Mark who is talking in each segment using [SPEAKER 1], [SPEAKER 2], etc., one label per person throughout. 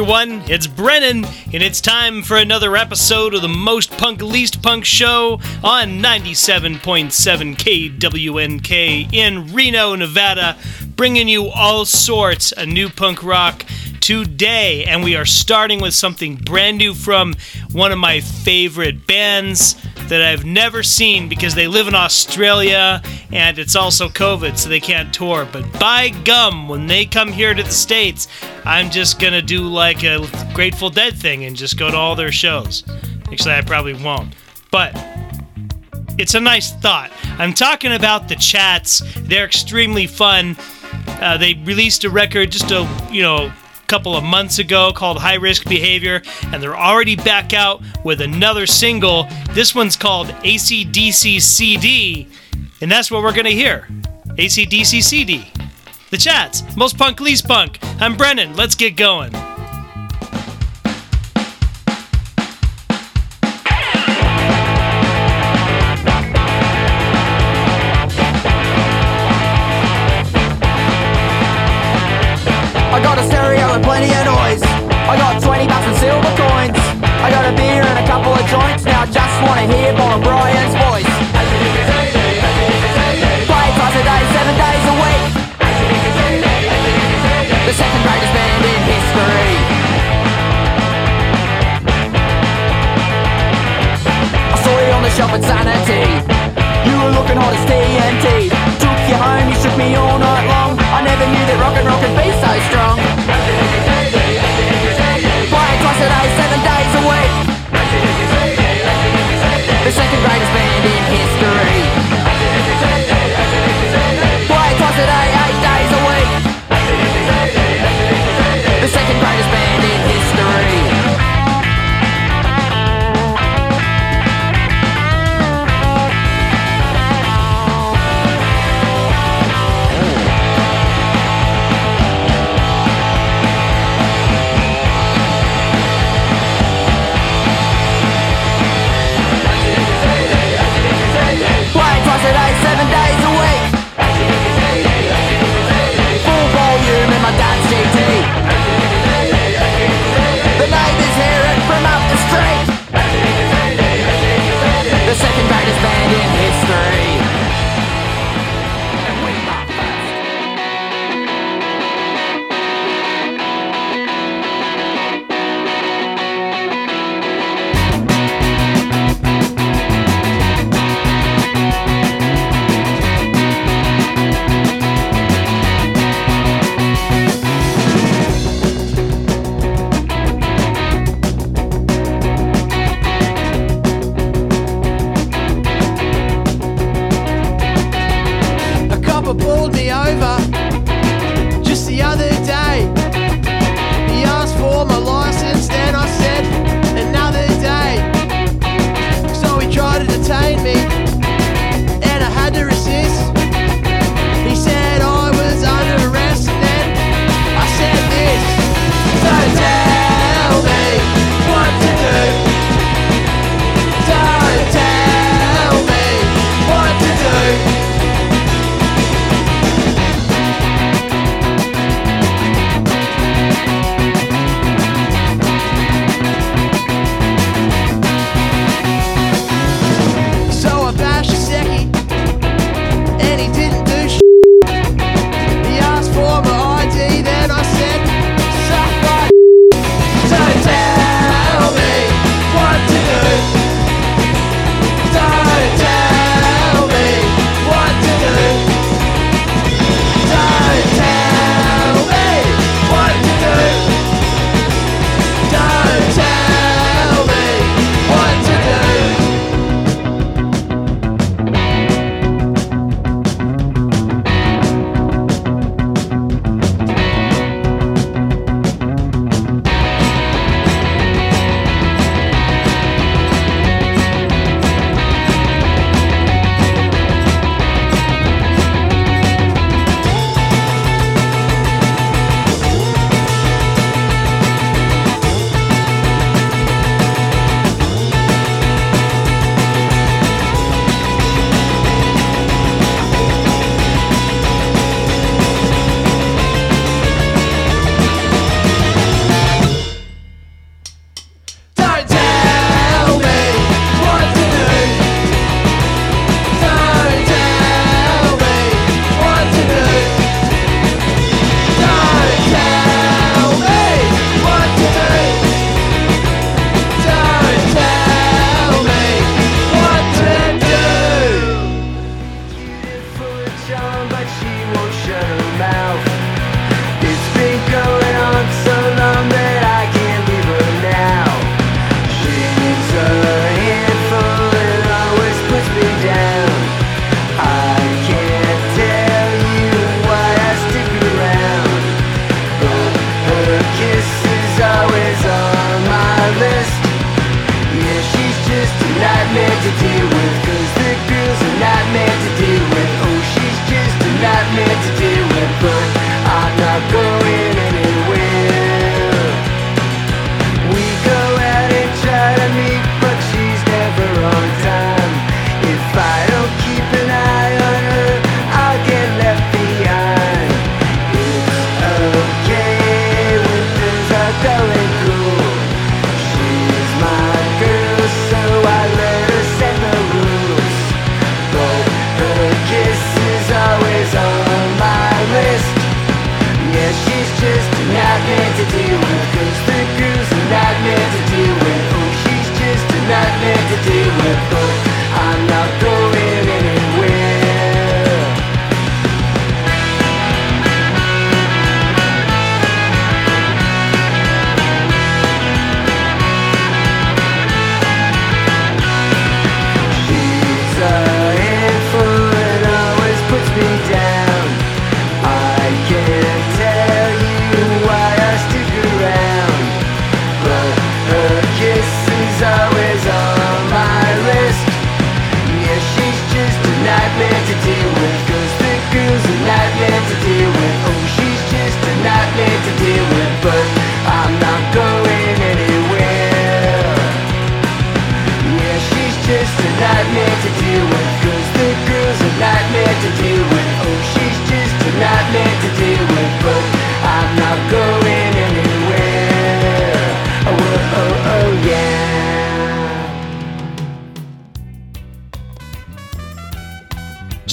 [SPEAKER 1] Everyone. It's Brennan, and it's time for another episode of the Most Punk Least Punk show on 97.7 KWNK in Reno, Nevada, bringing you all sorts of new punk rock today. And we are starting with something brand new from one of my favorite bands that I've never seen because they live in Australia and it's also COVID, so they can't tour. But by gum, when they come here to the States, I'm just gonna do like a Grateful Dead thing and just go to all their shows. Actually, I probably won't. But it's a nice thought. I'm talking about the chats. They're extremely fun. Uh, they released a record just a you know couple of months ago called High Risk Behavior, and they're already back out with another single. This one's called ACDC CD, and that's what we're gonna hear ACDC CD. The chats, most punk, least punk. I'm Brennan. Let's get going.
[SPEAKER 2] Sanity. You were looking hot as TNT.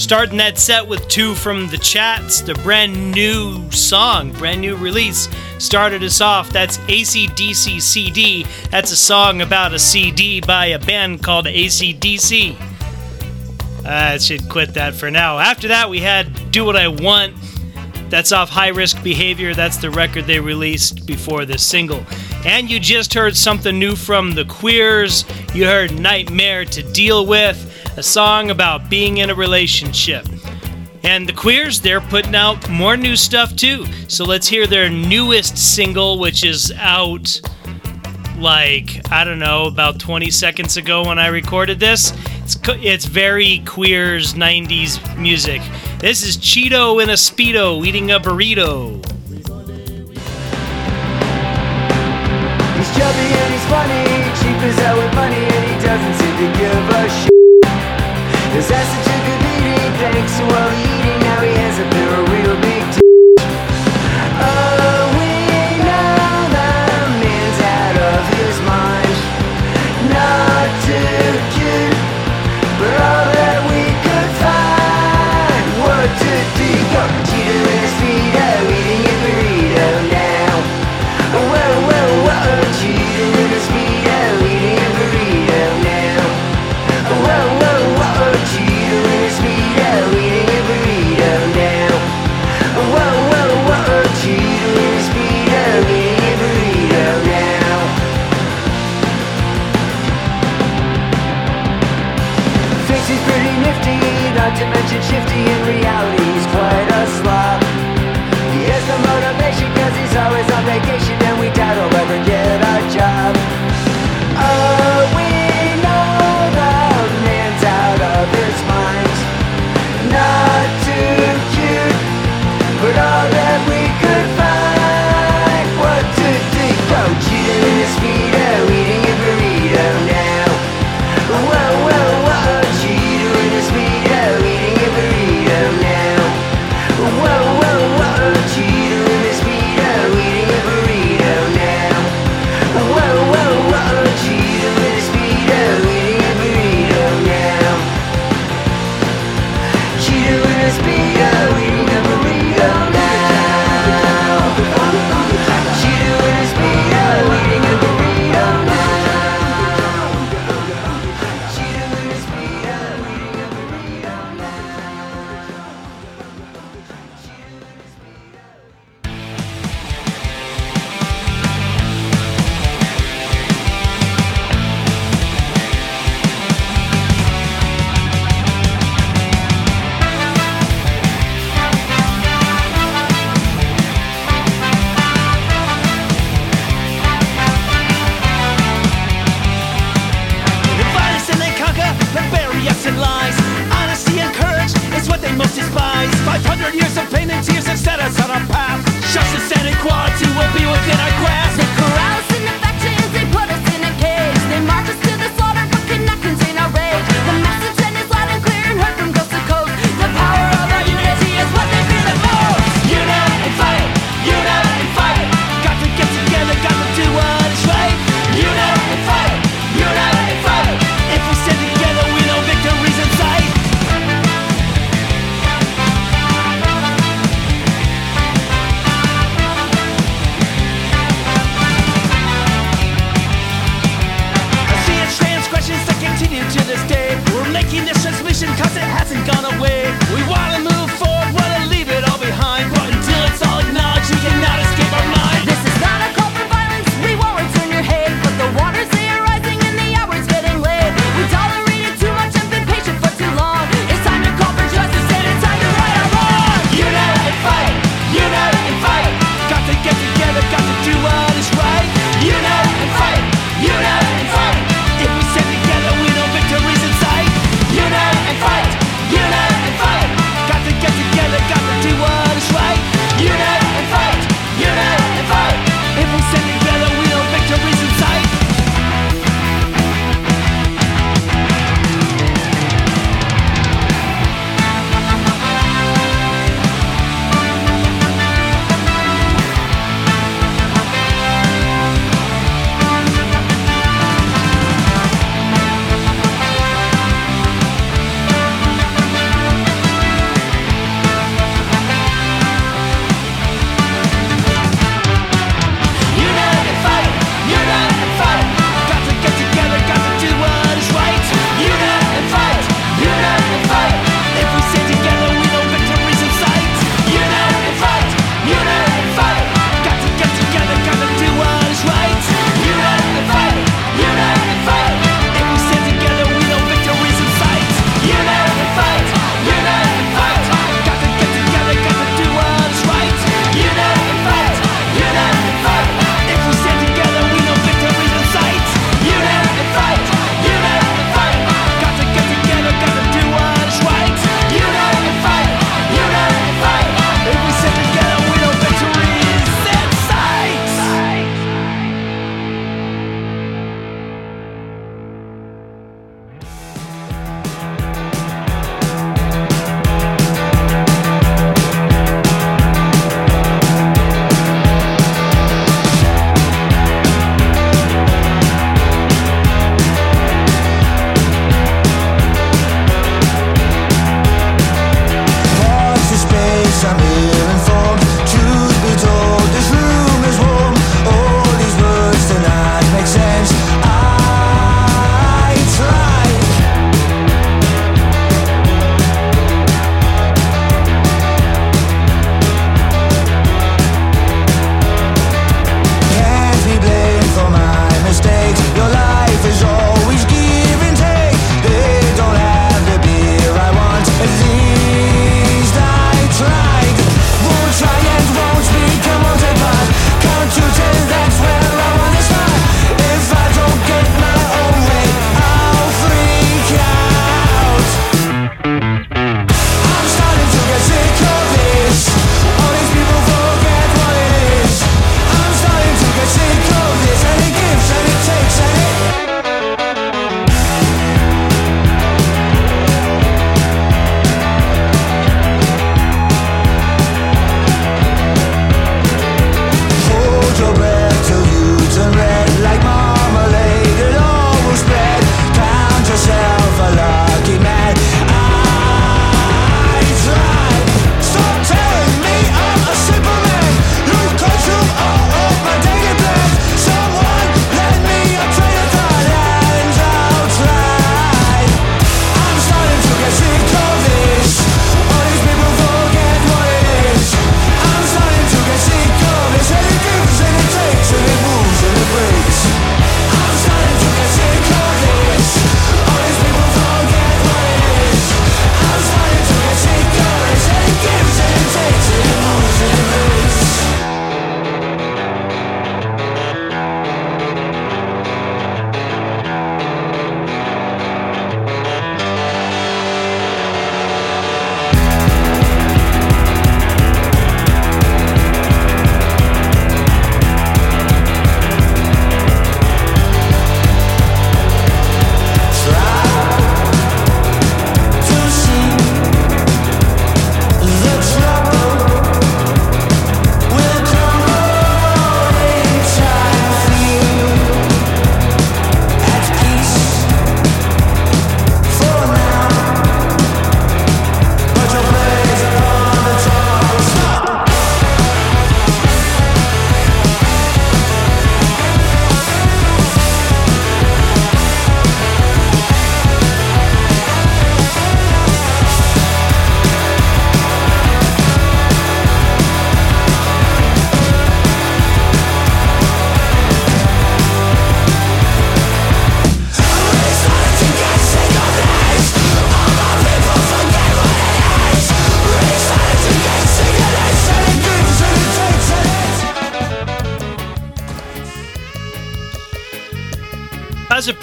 [SPEAKER 1] Starting that set with two from the chats, the brand new song, brand new release, started us off. That's ACDC CD. That's a song about a CD by a band called ACDC. Uh, I should quit that for now. After that, we had Do What I Want. That's off High Risk Behavior. That's the record they released before this single. And you just heard something new from the Queers. You heard Nightmare to Deal With, a song about being in a relationship. And the Queers, they're putting out more new stuff too. So let's hear their newest single, which is out like, I don't know, about 20 seconds ago when I recorded this. It's, it's very Queers 90s music. This is Cheeto in a Speedo eating a burrito.
[SPEAKER 3] Funny, cheap as hell with money, and he doesn't seem to give a shit. His ass such a good eating, thanks to all the eating, now he has a pair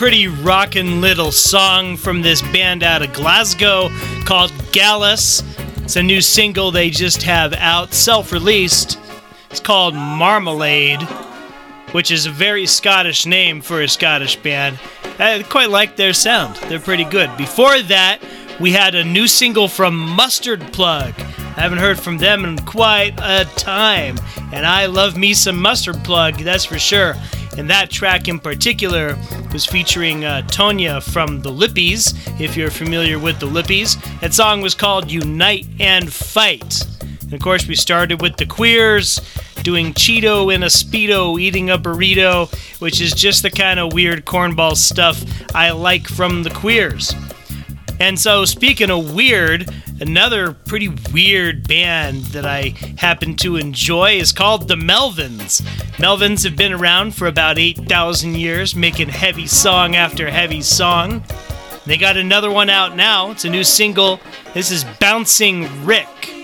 [SPEAKER 1] pretty rockin' little song from this band out of Glasgow called Gallus. It's a new single they just have out, self released. It's called Marmalade, which is a very Scottish name for a Scottish band. I quite like their sound, they're pretty good. Before that, we had a new single from Mustard Plug. I haven't heard from them in quite a time, and I love me some Mustard Plug, that's for sure. And that track in particular was featuring uh, Tonya from the Lippies, if you're familiar with the Lippies. That song was called Unite and Fight. And of course, we started with the Queers doing Cheeto in a Speedo, eating a burrito, which is just the kind of weird cornball stuff I like from the Queers. And so, speaking of weird, another pretty weird band that I happen to enjoy is called the Melvins. Melvins have been around for about 8,000 years, making heavy song after heavy song. They got another one out now. It's a new single. This is Bouncing Rick.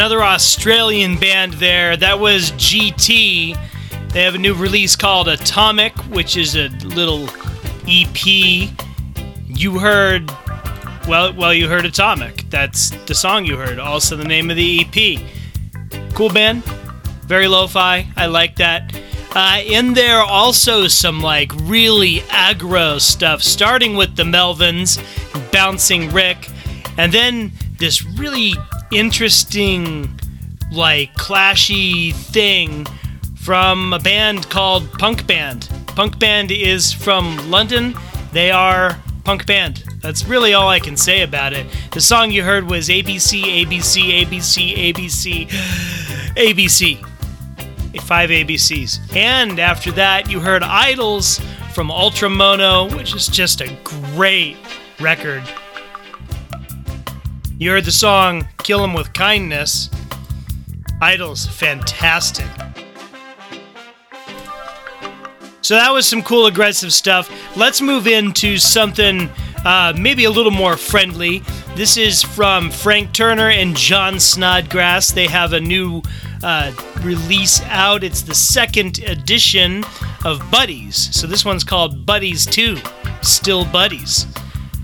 [SPEAKER 1] Another Australian band there. That was Gee Tee. They have a new release called Atomic, which is a little EP. You heard, well, well, you heard Atomic. That's the song you heard. Also, the name of the EP. Cool band. Very lo-fi. I like that. Uh, in there, also some like really aggro stuff, starting with the Melvins, Bouncing Rick, and then this really interesting, like clashy thing from a band called Punk Band. Punk Band is from London. They are punk band. That's really all I can say about it. The song you heard was ABC, ABC, ABC, ABC, ABC. Five ABCs. And after that, you heard IDLES from Ultra Mono, which is just a great record. You heard the song Kill 'em with Kindness. IDLES, fantastic. So that was some cool aggressive stuff. Let's move into something uh, maybe a little more friendly. This is from Frank Turner and Jon Snodgrass. They have a new uh, release out. It's the second edition of Buddies. So this one's called Buddies 2 Still Buddies.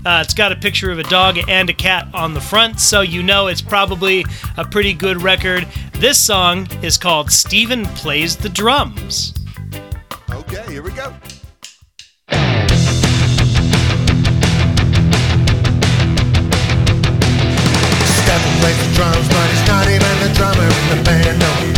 [SPEAKER 1] Uh, it's got a picture of a dog and a cat on the front, so you know it's probably a pretty good record. This song is called Steven Plays the Drums.
[SPEAKER 4] Okay, here we go.
[SPEAKER 5] Stephen plays the drums, but he's not even the drummer in the band. No.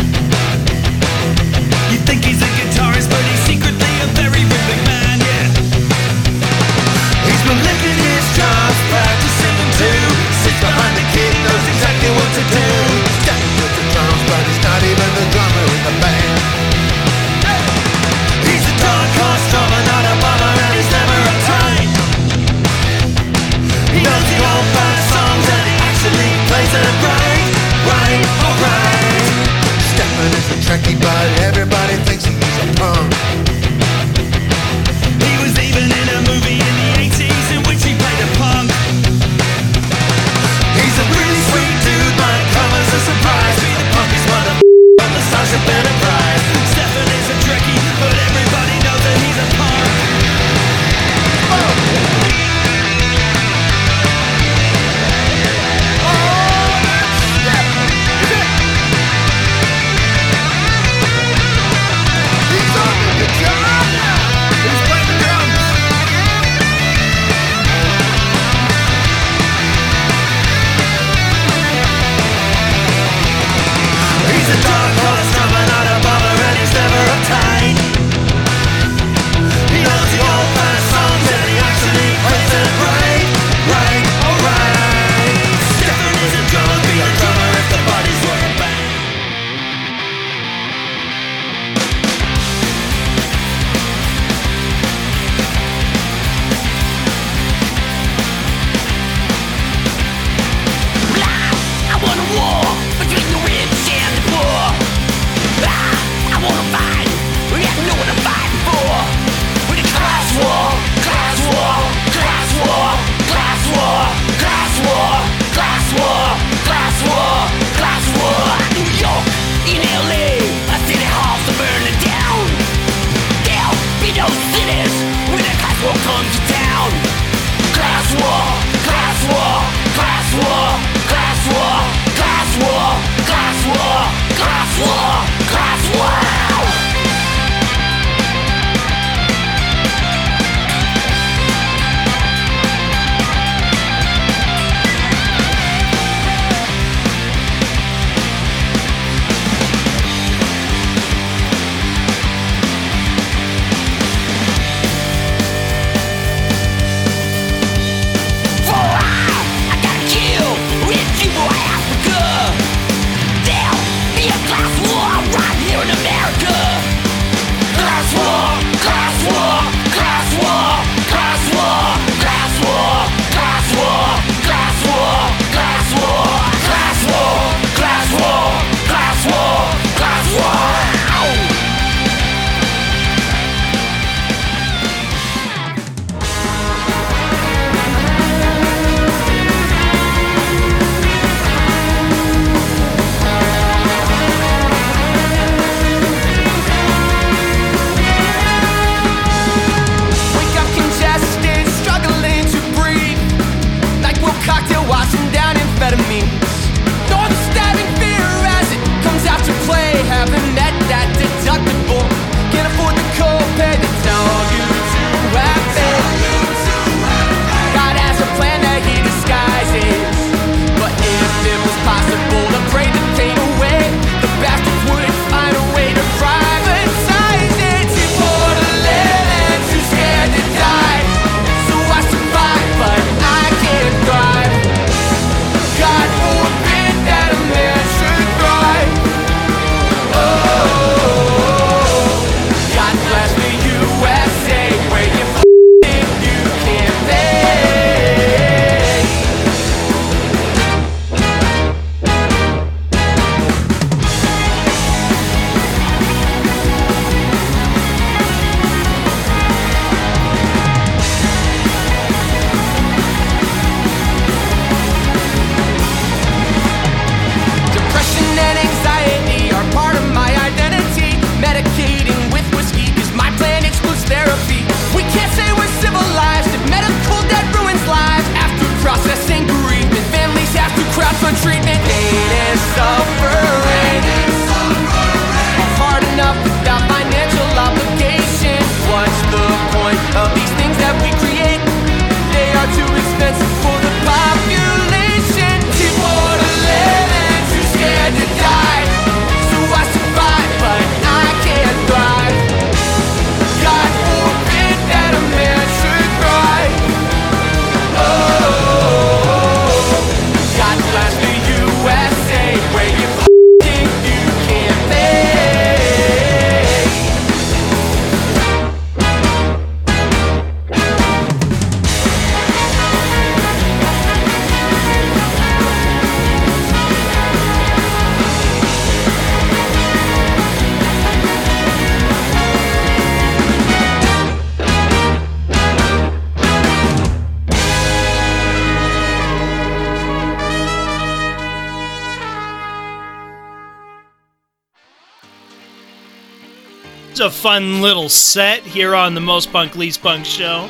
[SPEAKER 6] A
[SPEAKER 1] fun little set here on the Most Punk Least Punk show.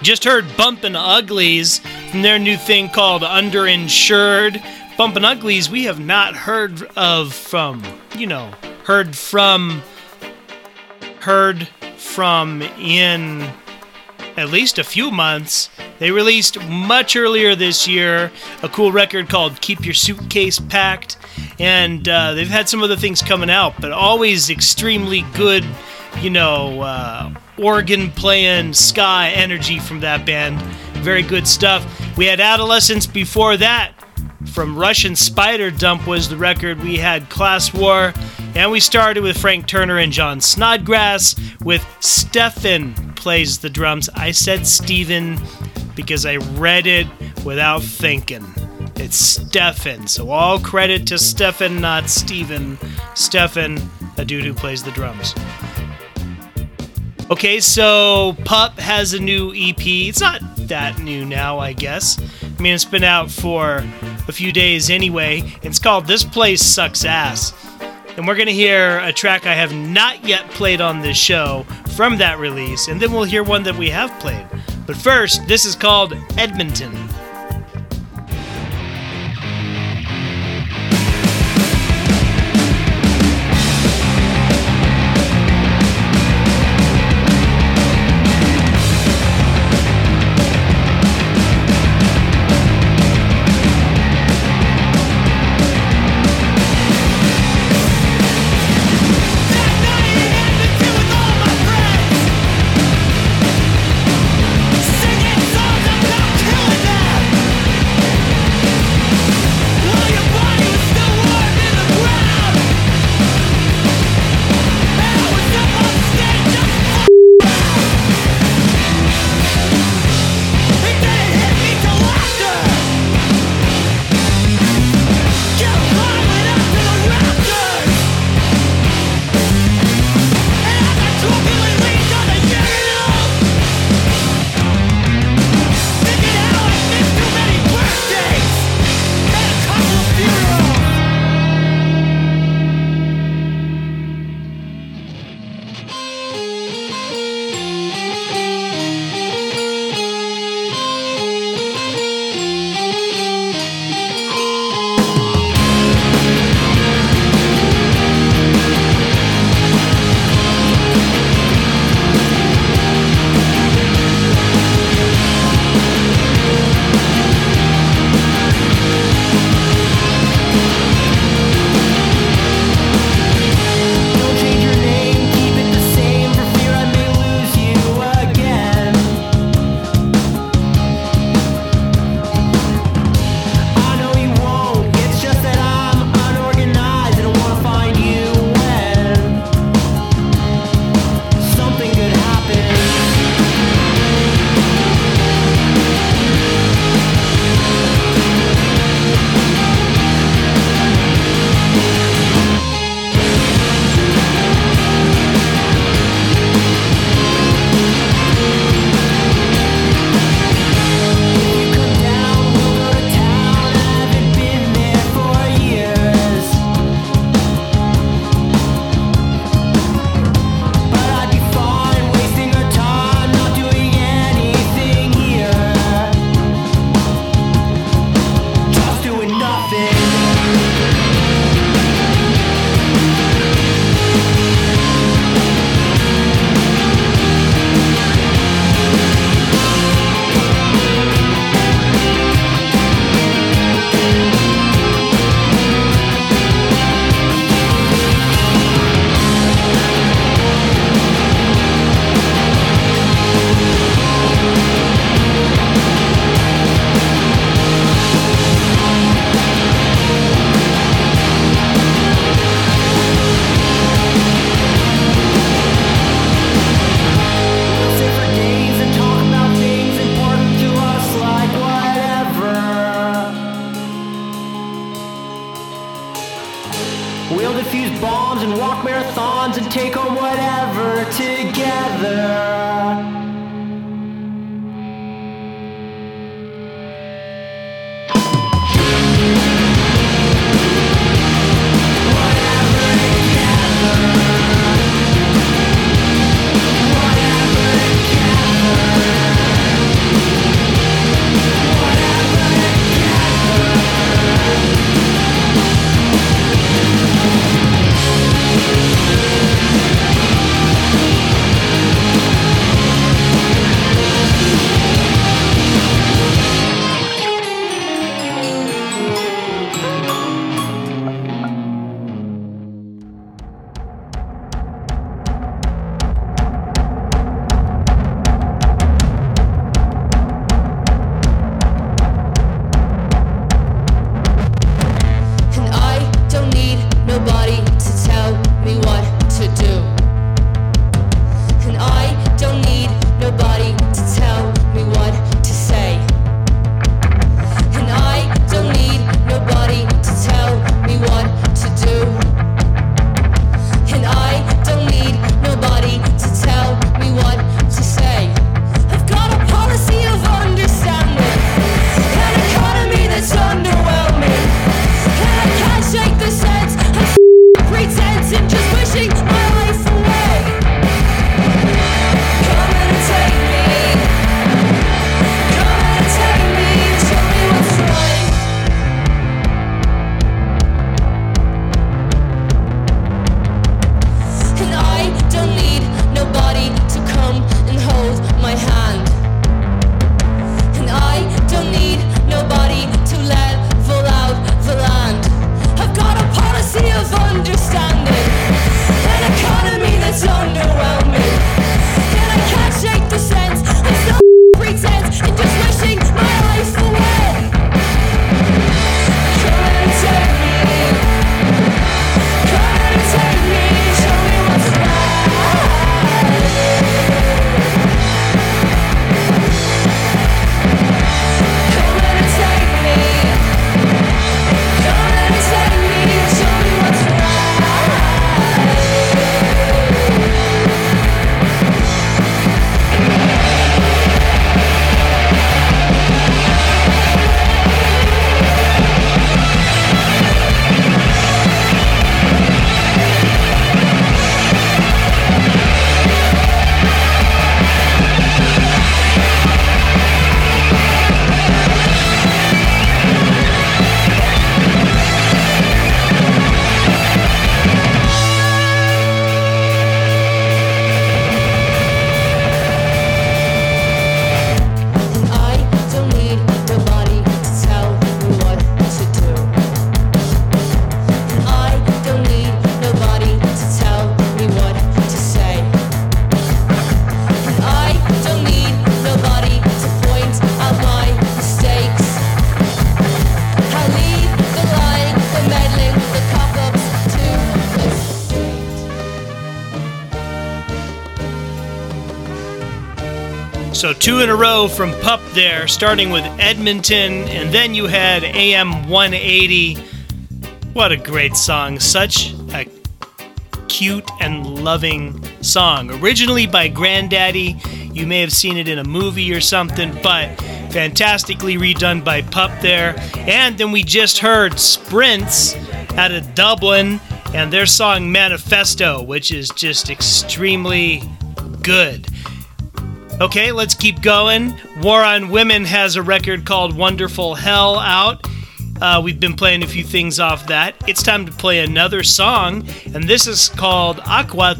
[SPEAKER 1] Just heard Bumpin' Uglies from their new thing called Underinsured. Bumpin' Uglies we have not heard of from, you know, heard from, heard from in at least a few months. They released much earlier this year a cool record called Keep Your Suitcase Packed, and uh, they've had some other things coming out, but always extremely good, you know, uh, organ playing ska energy from that band. Very good stuff. We had Adolescents before that. From Russian Spider Dump was the record. We had Class War, and we started with Frank Turner and Jon Snodgrass with Stefan plays the drums. I said Steven because I read it without thinking. It's Stefan, so all credit to Stefan, not Steven. Stefan, a dude who plays the drums. Okay, so Pup has a new EP. It's not that new now, I guess. I mean, it's been out for a few days anyway. It's called This Place Sucks Ass. And we're going to hear a track I have not yet played on this show from that release, and then we'll hear one that we have played. But first, this is called Edmonton. Two in a row from Pup there, starting with Edmonton, and then you had AM 180. What a great song. Such a cute and loving song. Originally by Grandaddy. You may have seen it in a movie or something, but fantastically redone by Pup there. And then we just heard Sprints out of Dublin and their song Manifesto, which is just extremely good. Okay, let's keep going. War on Women has a record called Wonderful Hell out. Uh, we've been playing a few things off that. It's time to play another song, and this is called Aqua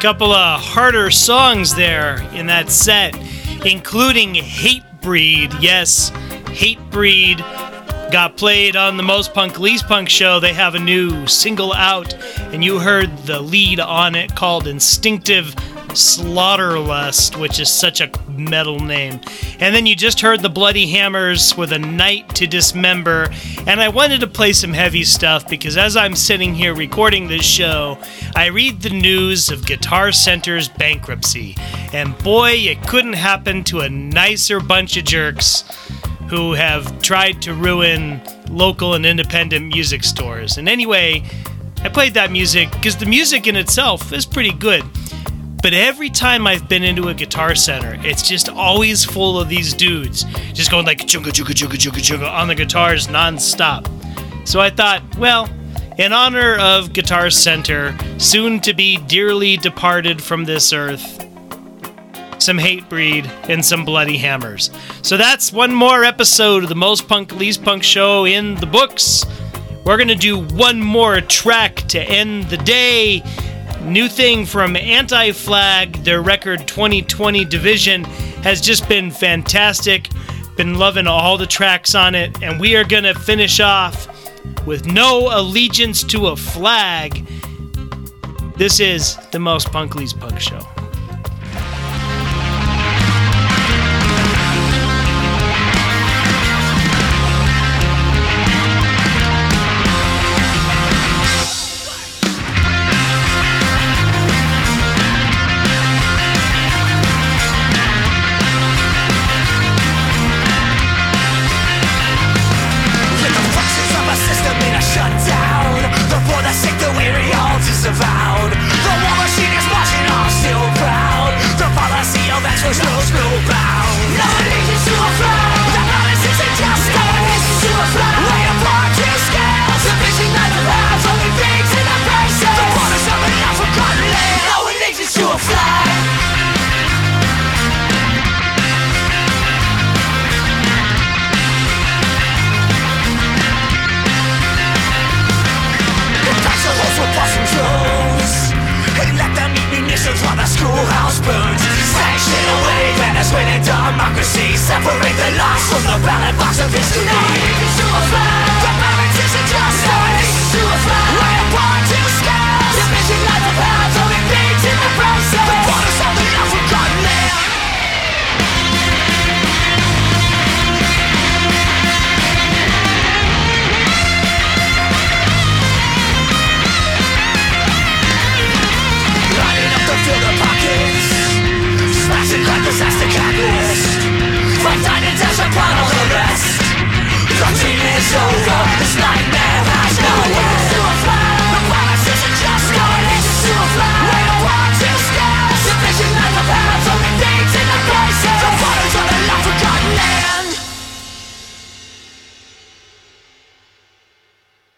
[SPEAKER 1] couple of harder songs there in that set, including Hate Breed. Yes, Hate Breed got played on the Most Punk Least Punk show. They have a new single out, and you heard the lead on it called Instinctive Slaughterlust, which is such a metal name. And then you just heard the Bloody Hammers with a Night to Dismember. And I wanted to play some heavy stuff because as I'm sitting here recording this show, I read the news of Guitar Center's bankruptcy. And boy, it couldn't happen to a nicer bunch of jerks who have tried to ruin local and independent music stores. And anyway, I played that music because the music in itself is pretty good. But every time I've been into a guitar center, it's just always full of these dudes just going like chunga chunga chunga chunga chunga on the guitars nonstop. So I thought, well, in honor of Guitar Center, soon to be dearly departed from this earth, some Hatebreed, and some bloody hammers. So that's one more episode of the Most Punk Least Punk show in the books. We're gonna do one more track to end the day. New thing from Anti Flag, their record 2020 division has just been fantastic. Been loving all the tracks on it, and we are gonna finish off with No Allegiance to a Flag. This is the Most Punk Least Punk show.